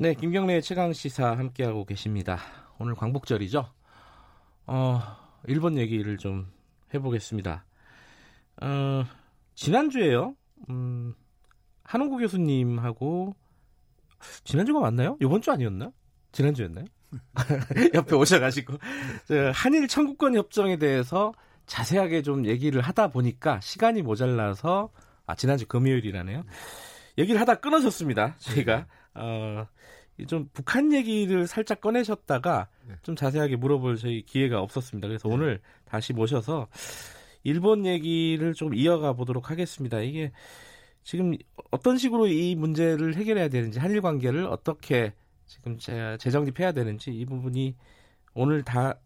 네, 김경래의 최강 시사 함께하고 계십니다. 오늘 광복절이죠. 어, 일본 얘기를 좀 해보겠습니다. 어, 지난주에요. 음, 한홍구 교수님하고 지난주가 맞나요? 이번 주 아니었나? 지난주였나요? 옆에 오셔가지고 한일 청구권 협정에 대해서 자세하게 좀 얘기를 하다 보니까 시간이 모자라서 아 지난주 금요일이라네요. 얘기를 하다 끊어졌습니다. 저희가 어, 좀 북한 얘기를 살짝 꺼내셨다가 네. 좀 자세하게 물어볼 저희 기회가 없었습니다. 그래서 네. 오늘 다시 모셔서 일본 얘기를 좀 이어가 보도록 하겠습니다. 이게 지금 어떤 식으로 이 문제를 해결해야 되는지 한일 관계를 어떻게 지금 재정립해야 되는지 이 부분이 오늘 다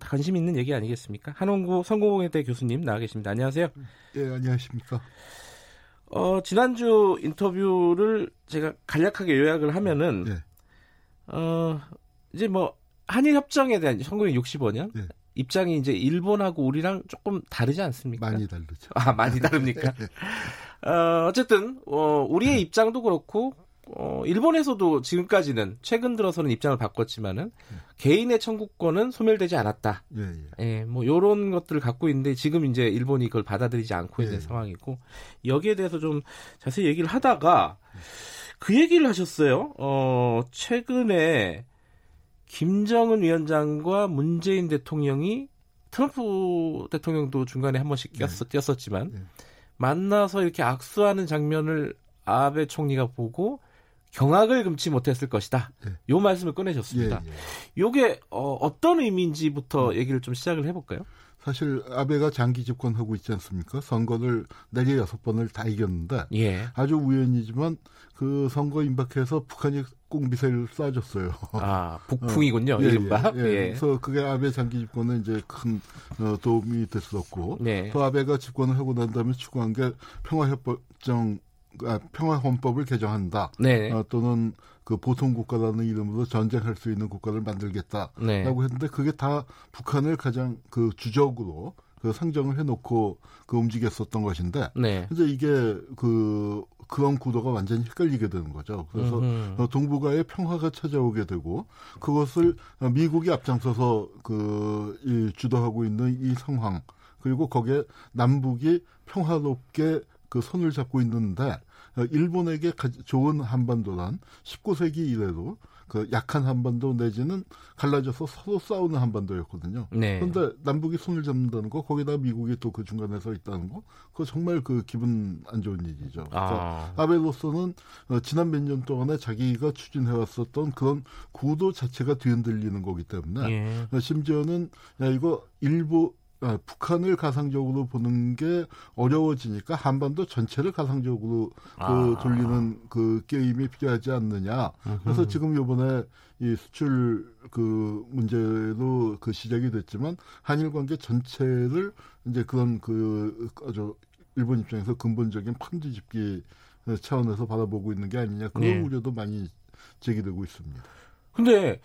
관심 있는 얘기 아니겠습니까? 한원구 성공회대 교수님 나와 계십니다. 안녕하세요. 예, 안녕하십니까. 어, 지난주 인터뷰를 제가 간략하게 요약을 하면은 예. 어, 이제 뭐 한일 협정에 대한 1965년 예. 입장이 이제 일본하고 우리랑 조금 다르지 않습니까? 많이 다르죠. 아, 많이 다릅니까? 예. 어, 어쨌든 어, 우리의 입장도 그렇고 어, 일본에서도 지금까지는 최근 들어서는 입장을 바꿨지만은 예. 개인의 청구권은 소멸되지 않았다. 예, 예. 예, 뭐 요런 것들을 갖고 있는데 지금 이제 일본이 그걸 받아들이지 않고 있는 예. 상황이고 여기에 대해서 좀 자세히 얘기를 하다가 그 얘기를 하셨어요. 어, 최근에 김정은 위원장과 문재인 대통령이 트럼프 대통령도 중간에 한 번씩 꼈었, 네. 뛰었었지만 네. 만나서 이렇게 악수하는 장면을 아베 총리가 보고 경악을 금치 못했을 것이다. 네. 요 말씀을 꺼내셨습니다. 예, 예. 요게 어, 어떤 의미인지부터 음. 얘기를 좀 시작을 해볼까요? 사실 아베가 장기 집권하고 있지 않습니까? 선거를 내리 여섯 번을 다 이겼는데 예. 아주 우연이지만 그 선거 임박해서 북한이 꼭 미사일을 쏴줬어요. 아 북풍이군요, 어, 예, 이른바. 예, 예. 예. 그래서 그게 아베 장기 집권에 이제 큰 어, 도움이 됐었고 네. 또 아베가 집권을 하고 난 다음에 추구한 게 평화협정 아, 평화 헌법을 개정한다. 네. 어, 또는 그 보통 국가라는 이름으로 전쟁할 수 있는 국가를 만들겠다라고 네. 했는데 그게 다 북한을 가장 그 주적으로 그 상정을 해놓고 그 움직였었던 것인데 네. 이제 이게 그 그런 구도가 완전히 헷갈리게 되는 거죠. 그래서 음흠. 동북아의 평화가 찾아오게 되고 그것을 미국이 앞장서서 그 이, 주도하고 있는 이 상황 그리고 거기에 남북이 평화롭게 그 손을 잡고 있는데 어, 일본에게 좋은 한반도란 19세기 이래로 그 약한 한반도 내지는 갈라져서 서로 싸우는 한반도였거든요. 네. 그런데 남북이 손을 잡는다는 거, 거기다 미국이 또 그 중간에 서 있다는 거, 그거 정말 그 기분 안 좋은 일이죠. 아. 베로서는 어, 지난 몇 년 동안에 자기가 추진해왔었던 그런 구도 자체가 뒤흔들리는 거기 때문에 예. 어, 심지어는 야 이거 일부 아, 북한을 가상적으로 보는 게 어려워지니까 한반도 전체를 가상적으로 그 아. 그 돌리는 그 게임이 필요하지 않느냐. 그래서 지금 요번에 이 수출 그 문제도 그 시작이 됐지만 한일 관계 전체를 이제 그런 그 아주 일본 입장에서 근본적인 판지 집기 차원에서 바라보고 있는 게 아니냐 그런 네. 우려도 많이 제기되고 있습니다. 근데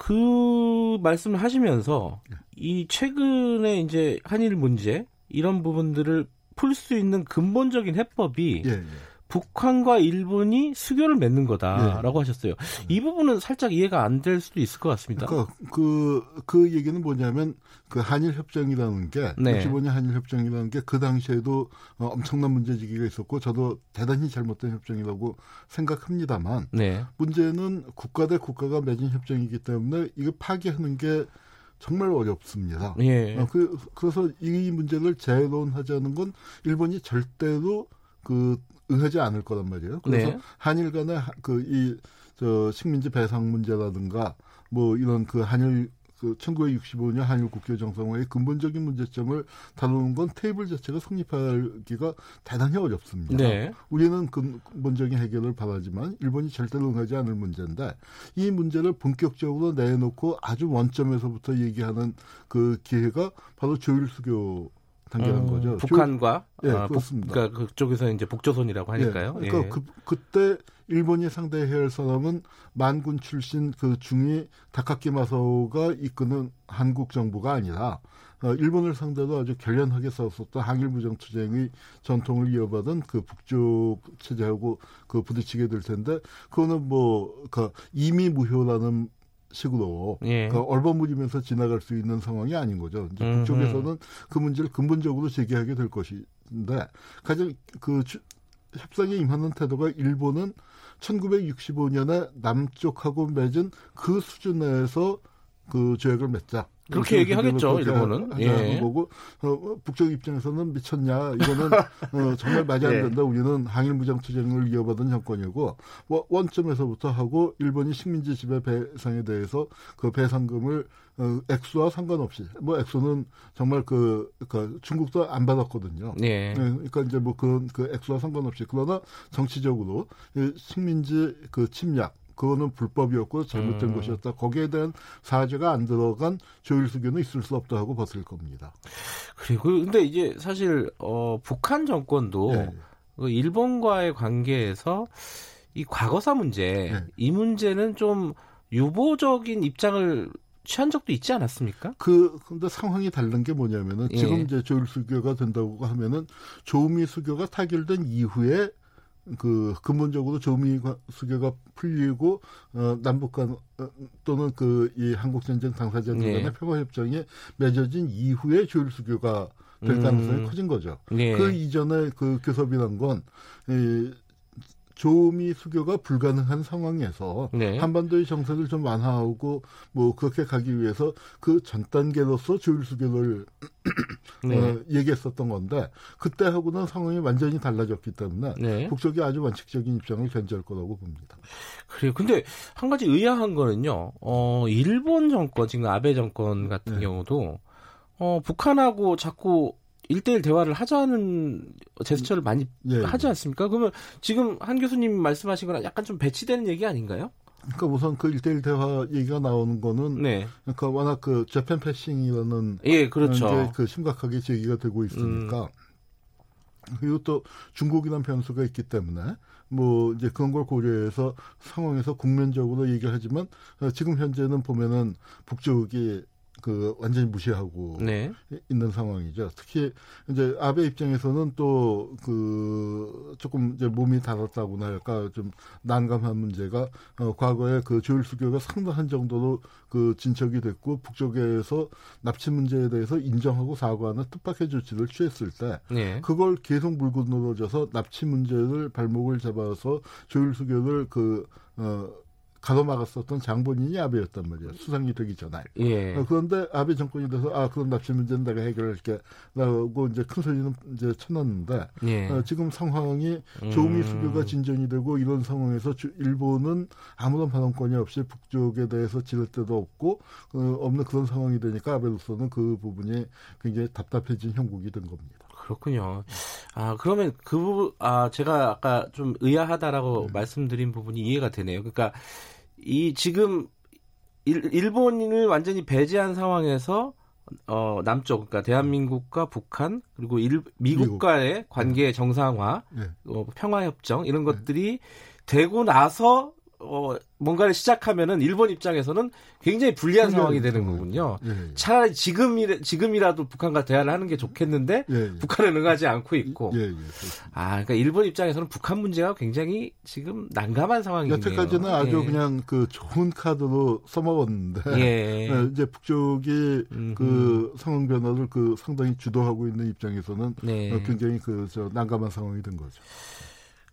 그 말씀을 하시면서 네. 이 최근에 이제 한일 문제 이런 부분들을 풀 수 있는 근본적인 해법이 예, 예. 북한과 일본이 수교를 맺는 거다라고 네. 하셨어요. 이 부분은 살짝 이해가 안 될 수도 있을 것 같습니다. 그러니까 그, 그 얘기는 뭐냐면 그 한일 협정이라는 게 네. 65년 한일 협정이라는 게 그 당시에도 어, 엄청난 문제지기가 있었고 저도 대단히 잘못된 협정이라고 생각합니다만 네. 문제는 국가 대 국가가 맺은 협정이기 때문에 이거 파기하는 게 정말 어렵습니다. 예. 어, 그, 그래서 이 문제를 재론하자는 건 일본이 절대로 그 응하지 않을 거란 말이에요. 그래서 네. 한일 간의 그이 저 식민지 배상 문제라든가 뭐 이런 그 한일 그 1965년 한일 국교 정상회의 근본적인 문제점을 다루는 건 테이블 자체가 성립하기가 대단히 어렵습니다. 네. 우리는 근본적인 해결을 바라지만 일본이 절대로 응하지 않을 문제인데 이 문제를 본격적으로 내놓고 아주 원점에서부터 얘기하는 그 기회가 바로 조일수교 단계라는 음, 거죠. 북한과 조, 예, 아, 그렇습니다. 그러니까 그쪽에서 이제 북조선이라고 하니까요. 예, 그러니까 예. 그, 그때 일본이 상대해야 할 사람은 만군 출신 그 중위 다카키 마사오가 이끄는 한국 정부가 아니라 어, 일본을 상대로 아주 결연하게 싸웠었던 항일 무장 투쟁의 전통을 이어받은 그 북쪽 체제하고 그 부딪히게 될 텐데 그거는 뭐그 이미 무효라는 식으로 예. 그 얼버무리면서 지나갈 수 있는 상황이 아닌 거죠. 이제 음흠. 그쪽에서는 그 문제를 근본적으로 제기하게 될 것인데 가장 그 협상에 임하는 태도가 일본은 1965년에 남쪽하고 맺은 그 수준 내에서 그 조약을 맺자. 그렇게 얘기하겠죠 일본은. 예. 거고 어, 북쪽 입장에서는 미쳤냐 이거는 어, 정말 말이 안 예. 된다. 예. 우리는 항일 무장 투쟁을 이어받은 정권이고 뭐, 원점에서부터 하고 일본이 식민지 지배 배상에 대해서 그 배상금을 어, 액수와 상관없이 뭐 액수는 정말 그, 그 중국도 안 받았거든요. 예. 네, 그러니까 이제 뭐그 그 액수와 상관없이 그러나 정치적으로 식민지 그 침략 그거는 불법이었고 잘못된 음. 것이었다. 거기에 대한 사죄가 안 들어간 조일수교는 있을 수 없다 하고 봤을 겁니다. 그리고 근데 이제 사실 어, 북한 정권도 네. 그 일본과의 관계에서 이 과거사 문제 네. 이 문제는 좀 유보적인 입장을 취한 적도 있지 않았습니까? 그 근데 상황이 다른 게 뭐냐면은 예. 지금 이제 조일 수교가 된다고 하면은 조미 수교가 타결된 이후에 그 근본적으로 조미 수교가 풀리고 어 남북 간 어, 또는 그 이 한국 전쟁 당사자들 간의 네. 평화 협정이 맺어진 이후에 조율 수교가 될 가능성이 음. 커진 거죠. 네. 그 이전에 그 교섭이란 건 이 조미 수교가 불가능한 상황에서 네. 한반도의 정세를 좀 완화하고 뭐 그렇게 가기 위해서 그 전 단계로서 조율 수교를 네. 어, 얘기했었던 건데 그때하고는 상황이 완전히 달라졌기 때문에 네. 북쪽이 아주 원칙적인 입장을 견지할 거라고 봅니다. 그래요. 근데 한 가지 의아한 거는요. 어, 일본 정권 지금 아베 정권 같은 네. 경우도 어, 북한하고 자꾸 1대1 대화를 하자는 제스처를 많이 예, 하지 않습니까? 그러면 지금 한 교수님 말씀하신 거랑 약간 좀 배치되는 얘기 아닌가요? 그러니까 우선 그 1대1 대화 얘기가 나오는 거는 네. 그러니까 워낙 그 재팬 패싱이라는 예, 그렇죠. 그 심각하게 제기가 되고 있으니까 음. 그리고 또 중국이라는 변수가 있기 때문에 뭐 이제 그런 걸 고려해서 상황에서 국면적으로 얘기를 하지만 어, 지금 현재는 보면은 북쪽이 그 완전히 무시하고 네. 있는 상황이죠. 특히 이제 아베 입장에서는 또 그 조금 이제 몸이 닳았다고나 할까 좀 난감한 문제가 어 과거에 그 조율 수교가 상당한 정도로 그 진척이 됐고 북쪽에서 납치 문제에 대해서 인정하고 사과하는 뜻밖의 조치를 취했을 때 네. 그걸 계속 물고 늘어져서 납치 문제를 발목을 잡아서 조율 수교를 그 어 가로막았었던 장본인이 아베였단 말이에요. 수상이 되기 전에. 예. 어, 그런데 아베 정권이 돼서 아 그럼 납치 문제는 내가 해결할게라고 이제 큰 소리는 이제 쳐놨는데 예. 어, 지금 상황이 조미 수교가 진전이 되고 이런 상황에서 주, 일본은 아무런 발언권이 없이 북쪽에 대해서 지를 데도 없고 어, 없는 그런 상황이 되니까 아베로서는 그 부분이 굉장히 답답해진 형국이 된 겁니다. 그렇군요. 아, 그러면 그 부분, 아, 제가 아까 좀 의아하다라고 네. 말씀드린 부분이 이해가 되네요. 그러니까 이 지금 일, 일본을 완전히 배제한 상황에서 어, 남쪽, 그러니까 대한민국과 북한, 그리고 일, 미국과의 미국. 관계 네. 정상화, 네. 어, 평화협정, 이런 네. 것들이 되고 나서 어, 뭔가를 시작하면은 일본 입장에서는 굉장히 불리한 상황이 되는 거군요. 예, 예. 차라리 지금이 지금이라도 북한과 대화를 하는 게 좋겠는데 예, 예. 북한은 응하지 않고 있고. 예, 예, 아, 그러니까 일본 입장에서는 북한 문제가 굉장히 지금 난감한 상황이네요. 여태까지는 아주 그냥 그 좋은 카드로 써먹었는데 네, 이제 북쪽이 음흠. 그 상황 변화를 그 상당히 주도하고 있는 입장에서는 네. 어, 굉장히 그 저 난감한 상황이 된 거죠.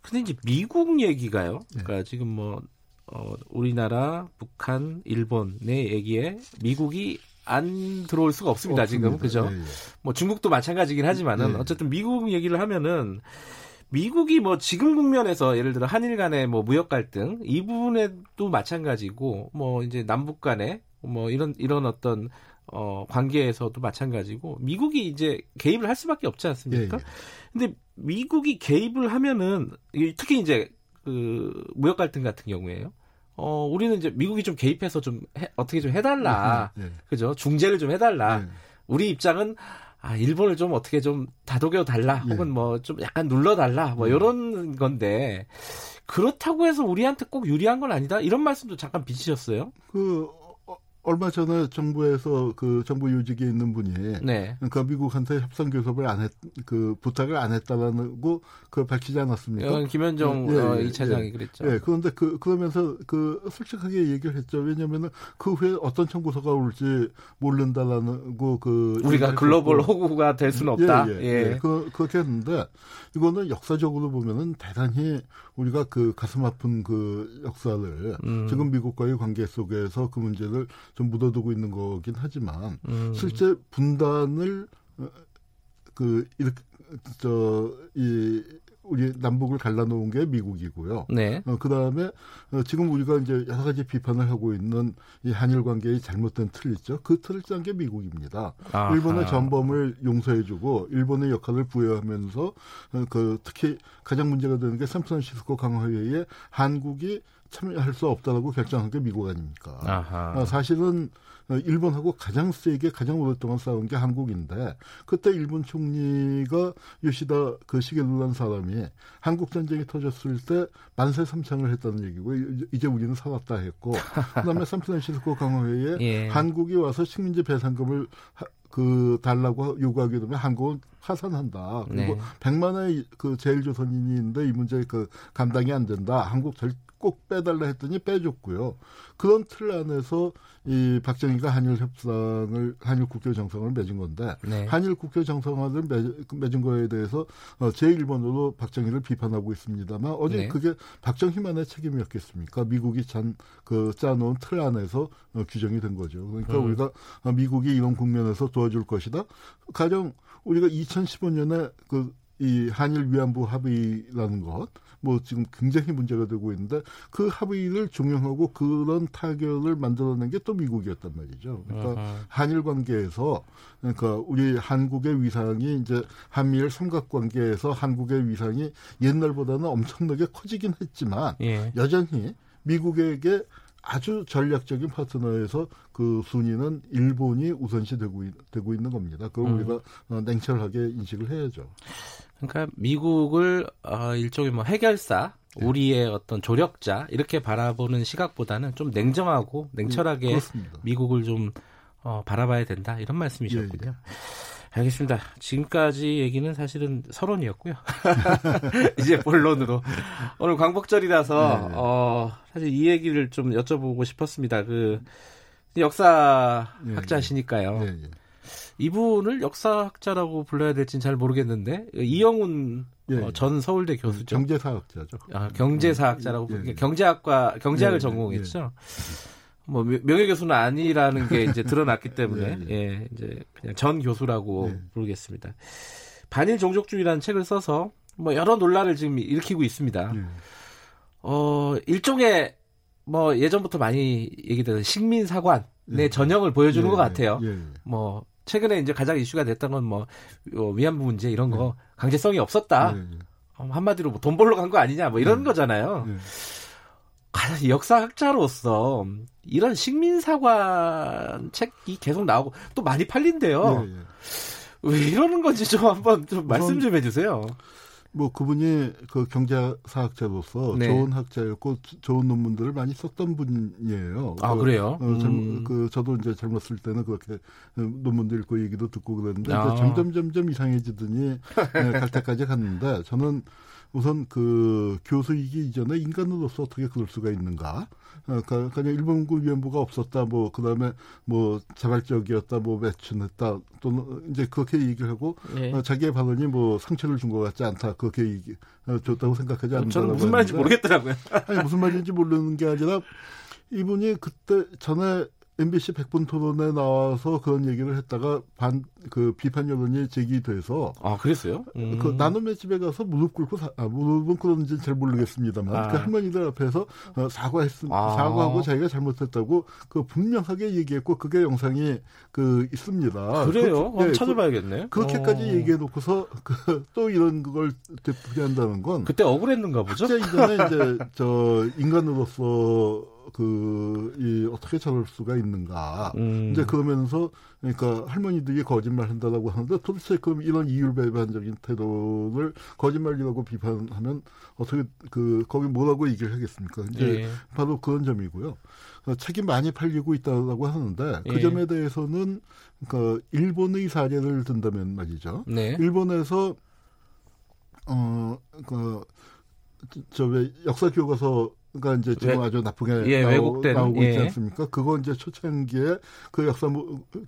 근데 이제 미국 얘기가요. 그러니까 지금 뭐 어, 우리나라, 북한, 일본의 얘기에 미국이 안 들어올 수가 없습니다, 없습니다. 지금. 그죠? 예, 예. 뭐 중국도 마찬가지긴 하지만은 예. 어쨌든 미국 얘기를 하면은 미국이 뭐 지금 국면에서 예를 들어 한일 간의 뭐 무역 갈등 이 부분에도 마찬가지고 뭐 이제 남북 간의 뭐 이런 이런 어떤 어 관계에서도 마찬가지고 미국이 이제 개입을 할 수밖에 없지 않습니까? 예, 예. 근데 미국이 개입을 하면은 특히 이제 그 무역 갈등 같은 경우에요. 어 우리는 이제 미국이 좀 개입해서 좀 해, 어떻게 좀 해달라, 예, 예. 그죠? 중재를 좀 해달라. 예. 우리 입장은 아 일본을 좀 어떻게 좀 다독여 달라, 예. 혹은 뭐 좀 약간 눌러 달라, 뭐 이런 음. 건데 그렇다고 해서 우리한테 꼭 유리한 건 아니다. 이런 말씀도 잠깐 비치셨어요. 그 얼마 전에 정부에서 그 정부 요직에 있는 분이 네. 그러니까 미국한테 협상 교섭을 안 했, 그 부탁을 안 했다라고 그 밝히지 않았습니까? 김현종 예, 어, 예, 2차장이 예, 그랬죠. 예, 그런데 그 그러면서 그 솔직하게 얘기를 했죠. 왜냐면은 그 후에 어떤 청구서가 올지 모른다라는 그 우리가 글로벌 호구가 될 수는 없다. 예, 예, 예. 예. 그 그렇게 했는데 이거는 역사적으로 보면은 대단히 우리가 그 가슴 아픈 그 역사를 음. 지금 미국과의 관계 속에서 그 문제를 좀 묻어두고 있는 거긴 하지만 음. 실제 분단을 어, 그 이렇게 저이 우리 남북을 갈라놓은 게 미국이고요. 네. 어, 그 다음에 어, 지금 우리가 이제 여러 가지 비판을 하고 있는 이 한일 관계의 잘못된 틀 있죠. 그 틀을 짠 게 미국입니다. 아하. 일본의 전범을 용서해주고 일본의 역할을 부여하면서 어, 그 특히 가장 문제가 되는 게 샌프란시스코 강화회의에 한국이 참여할 수 없다라고 결정한 게 미국 아닙니까? 아하. 어, 사실은 어, 일본하고 가장 세게 가장 오랫동안 싸운 게 한국인데 그때 일본 총리가 요시다 그 시계루란 사람이 한국 전쟁이 터졌을 때 만세 삼창을 했다는 얘기고 이제 우리는 살았다 했고 그다음에 샌프란시스코 강화회에 예. 한국이 와서 식민지 배상금을 그 달라고 요구하게 되면 한국은 파산한다. 그리고 네. 100만의 그 제일조선인인데 이 문제 그 감당이 안 된다. 한국 절, 꼭 빼달라 했더니 빼줬고요. 그런 틀 안에서 이 박정희가 한일 협상을 한일 국교 정상을 맺은 건데 네. 한일 국교 정상화를 맺은 거에 대해서 어, 제1번으로 박정희를 비판하고 있습니다만 어제 네. 그게 박정희만의 책임이었겠습니까? 미국이 잔 그 짜놓은 틀 안에서 어, 규정이 된 거죠. 그러니까 음. 우리가 어, 미국이 이런 국면에서 도와줄 것이다. 가령 우리가 2015년에 그 이 한일 위안부 합의라는 것, 뭐 지금 굉장히 문제가 되고 있는데 그 합의를 종용하고 그런 타결을 만들어낸 게 또 미국이었단 말이죠. 그러니까 아하. 한일 관계에서 그러니까 우리 한국의 위상이 이제 한미일 삼각 관계에서 한국의 위상이 옛날보다는 엄청나게 커지긴 했지만 예. 여전히 미국에게 아주 전략적인 파트너에서 그 순위는 일본이 우선시 되고, 되고 있는 겁니다. 그걸 음. 우리가 어, 냉철하게 인식을 해야죠. 그러니까 미국을 어, 일종의 뭐 해결사, 네. 우리의 어떤 조력자 이렇게 바라보는 시각보다는 좀 냉정하고 냉철하게 네, 미국을 좀 어, 바라봐야 된다 이런 말씀이셨군요. 예, 예. 알겠습니다. 지금까지 얘기는 사실은 서론이었고요. 이제 본론으로 오늘 광복절이라서 네. 어, 사실 이 얘기를 좀 여쭤보고 싶었습니다. 그 역사 네, 학자시니까요. 이분을 역사학자라고 불러야 될지는 잘 모르겠는데 이영훈 예, 어, 전 서울대 교수죠. 경제사학자죠. 아, 경제사학자라고 예, 예. 경제학과 경제학을 예, 전공했죠. 예. 뭐 명예 교수는 아니라는 게 이제 드러났기 때문에 예, 예 이제 그냥 전 교수라고 부르겠습니다. 반일 종족주의라는 책을 써서 뭐 여러 논란을 지금 일으키고 있습니다. 어 일종의 뭐 예전부터 많이 얘기되는 식민 사관의 전형을 보여주는 것 같아요. 뭐 최근에 이제 가장 이슈가 됐던 건뭐 어, 위안부 문제 이런 거 네. 강제성이 없었다. 네. 어, 한마디로 뭐 돈 벌러 간 거 아니냐 뭐 이런 네. 거잖아요. 네. 역사학자로서 이런 식민사관 책이 계속 나오고 또 많이 팔린대요. 네, 네. 왜 이러는 건지 좀 한번 좀 말씀 좀 해주세요. 뭐 그분이 그 경제사학자로서 네. 좋은 학자였고 좋은 논문들을 많이 썼던 분이에요. 아 그, 그래요? 어, 젊, 음. 그 저도 이제 젊었을 때는 그렇게 논문도 읽고 얘기도 듣고 그랬는데 아. 점점 점점 이상해지더니 네, 갈 때까지 갔는데 저는 우선 그 교수이기 이전에 인간으로서 어떻게 그럴 수가 있는가? 어, 그냥 일본군 위안부가 없었다, 뭐 그 다음에 뭐 자발적이었다, 뭐 매춘했다, 또는 이제 그렇게 얘기를 하고 네. 어, 자기의 발언이 뭐 상처를 준 것 같지 않다, 그렇게 얘기 어, 줬다고 생각하지 않는다. 저는 무슨 말인지 모르겠더라고요. 아니 무슨 말인지 모르는 게 아니라 이분이 그때 전에 MBC 백분 토론에 나와서 그런 얘기를 했다가 반 그 비판 여론이 제기돼서 아 그랬어요? 음. 그 나눔의 집에 가서 무릎 꿇고 사, 아, 무릎은 꿇었는지 잘 모르겠습니다만 아. 그 할머니들 앞에서 어, 사과했 아. 사과하고 자기가 잘못했다고 그 분명하게 얘기했고 그게 영상이 그 있습니다. 그래요? 그, 네, 찾아봐야겠네. 그, 렇게까지 어. 얘기해놓고서 그, 또 이런 걸 되풀이한다는 건 그때 억울했는가 보죠. 이전에 이제 저 인간으로서 그, 이, 어떻게 저럴 수가 있는가. 음. 이제 그러면서, 그러니까 할머니들이 거짓말 한다라고 하는데 도대체 그럼 이런 이율배반적인 태도를 거짓말이라고 비판하면 어떻게 그, 거기 뭐라고 얘기를 하겠습니까? 이제 예. 바로 그런 점이고요. 어, 책이 많이 팔리고 있다고 하는데 그 예. 점에 대해서는 그러니까 일본의 사례를 든다면 말이죠. 네. 일본에서 어, 그, 저왜 역사 교과서 가 이제 지금 왜, 아주 나쁘게 예, 나오, 나오고 있지 예. 않습니까? 그거 이제 초창기에 그 역사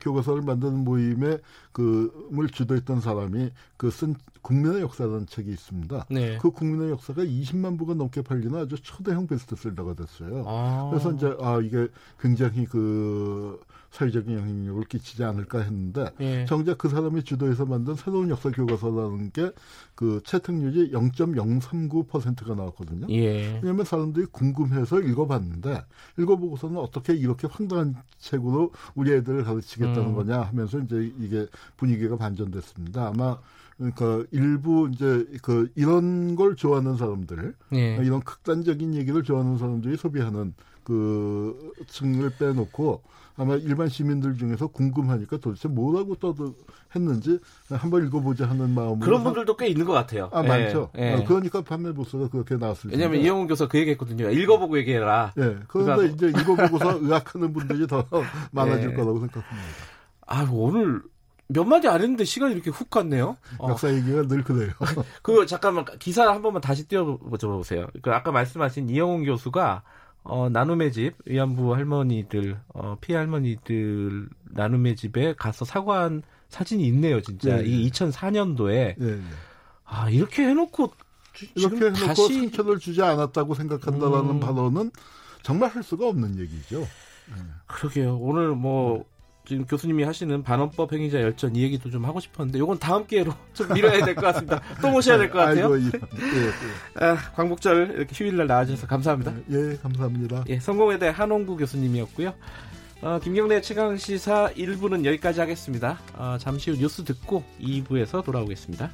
교과서를 만드는 모임에 그을 주도했던 사람이 그 쓴 국민의 역사라는 책이 있습니다. 네. 그 국민의 역사가 20만 부가 넘게 팔리는 아주 초대형 베스트셀러가 됐어요. 아. 그래서 이제 아 이게 굉장히 그 사회적인 영향력을 끼치지 않을까 했는데 예. 정작 그 사람이 주도해서 만든 새로운 역사 교과서라는 게 그 채택률이 0.039%가 나왔거든요. 예. 왜냐하면 사람들이 궁금해서 읽어봤는데 읽어보고서는 어떻게 이렇게 황당한 책으로 우리 애들을 가르치겠다는 음. 거냐 하면서 이제 이게 분위기가 반전됐습니다. 아마 그러니까 일부 이제 그 이런 걸 좋아하는 사람들, 예. 이런 극단적인 얘기를 좋아하는 사람들이 소비하는 그 층을 빼놓고 아마 일반 시민들 중에서 궁금하니까 도대체 뭐라고 떠도 했는지 한번 읽어보자 하는 마음으로 그런 분들도 꽤 있는 것 같아요. 아 예, 많죠. 예. 어, 그러니까 판매 부서가 그렇게 나왔을 왜냐하면 이영훈 교수 그 얘기했거든요. 읽어보고 얘기해라. 예. 그런데 그러니까... 이제 읽어보고서 의학하는 분들이 더 많아질 예. 거라고 생각합니다. 아 오늘 몇 마디 안 했는데 시간이 이렇게 훅 갔네요. 어. 역사 얘기가 늘 그래요. 그 잠깐만 기사 한 번만 다시 띄워보세요. 그 아까 말씀하신 이영훈 교수가 어, 나눔의 집 위안부 할머니들 어, 피해 할머니들 나눔의 집에 가서 사과한 사진이 있네요, 진짜. 네. 이게 2004년도에 네. 아 이렇게 해놓고 이렇게 해놓고 다시... 상처를 주지 않았다고 생각한다라는 음... 발언은 정말 할 수가 없는 얘기죠. 네. 그러게요. 오늘 뭐 지금 교수님이 하시는 반원법 행위자 열전 이 얘기도 좀 하고 싶었는데 이건 다음 기회로 좀 미뤄야 될 것 같습니다. 또 모셔야 될 것 같아요. 아이고, 예, 예. 아, 광복절 이렇게 휴일날 나와주셔서 감사합니다. 예, 감사합니다. 예, 성공회대 한홍구 교수님이었고요. 어, 김경래 최강 시사 1부는 여기까지 하겠습니다. 어, 잠시 후 뉴스 듣고 2부에서 돌아오겠습니다.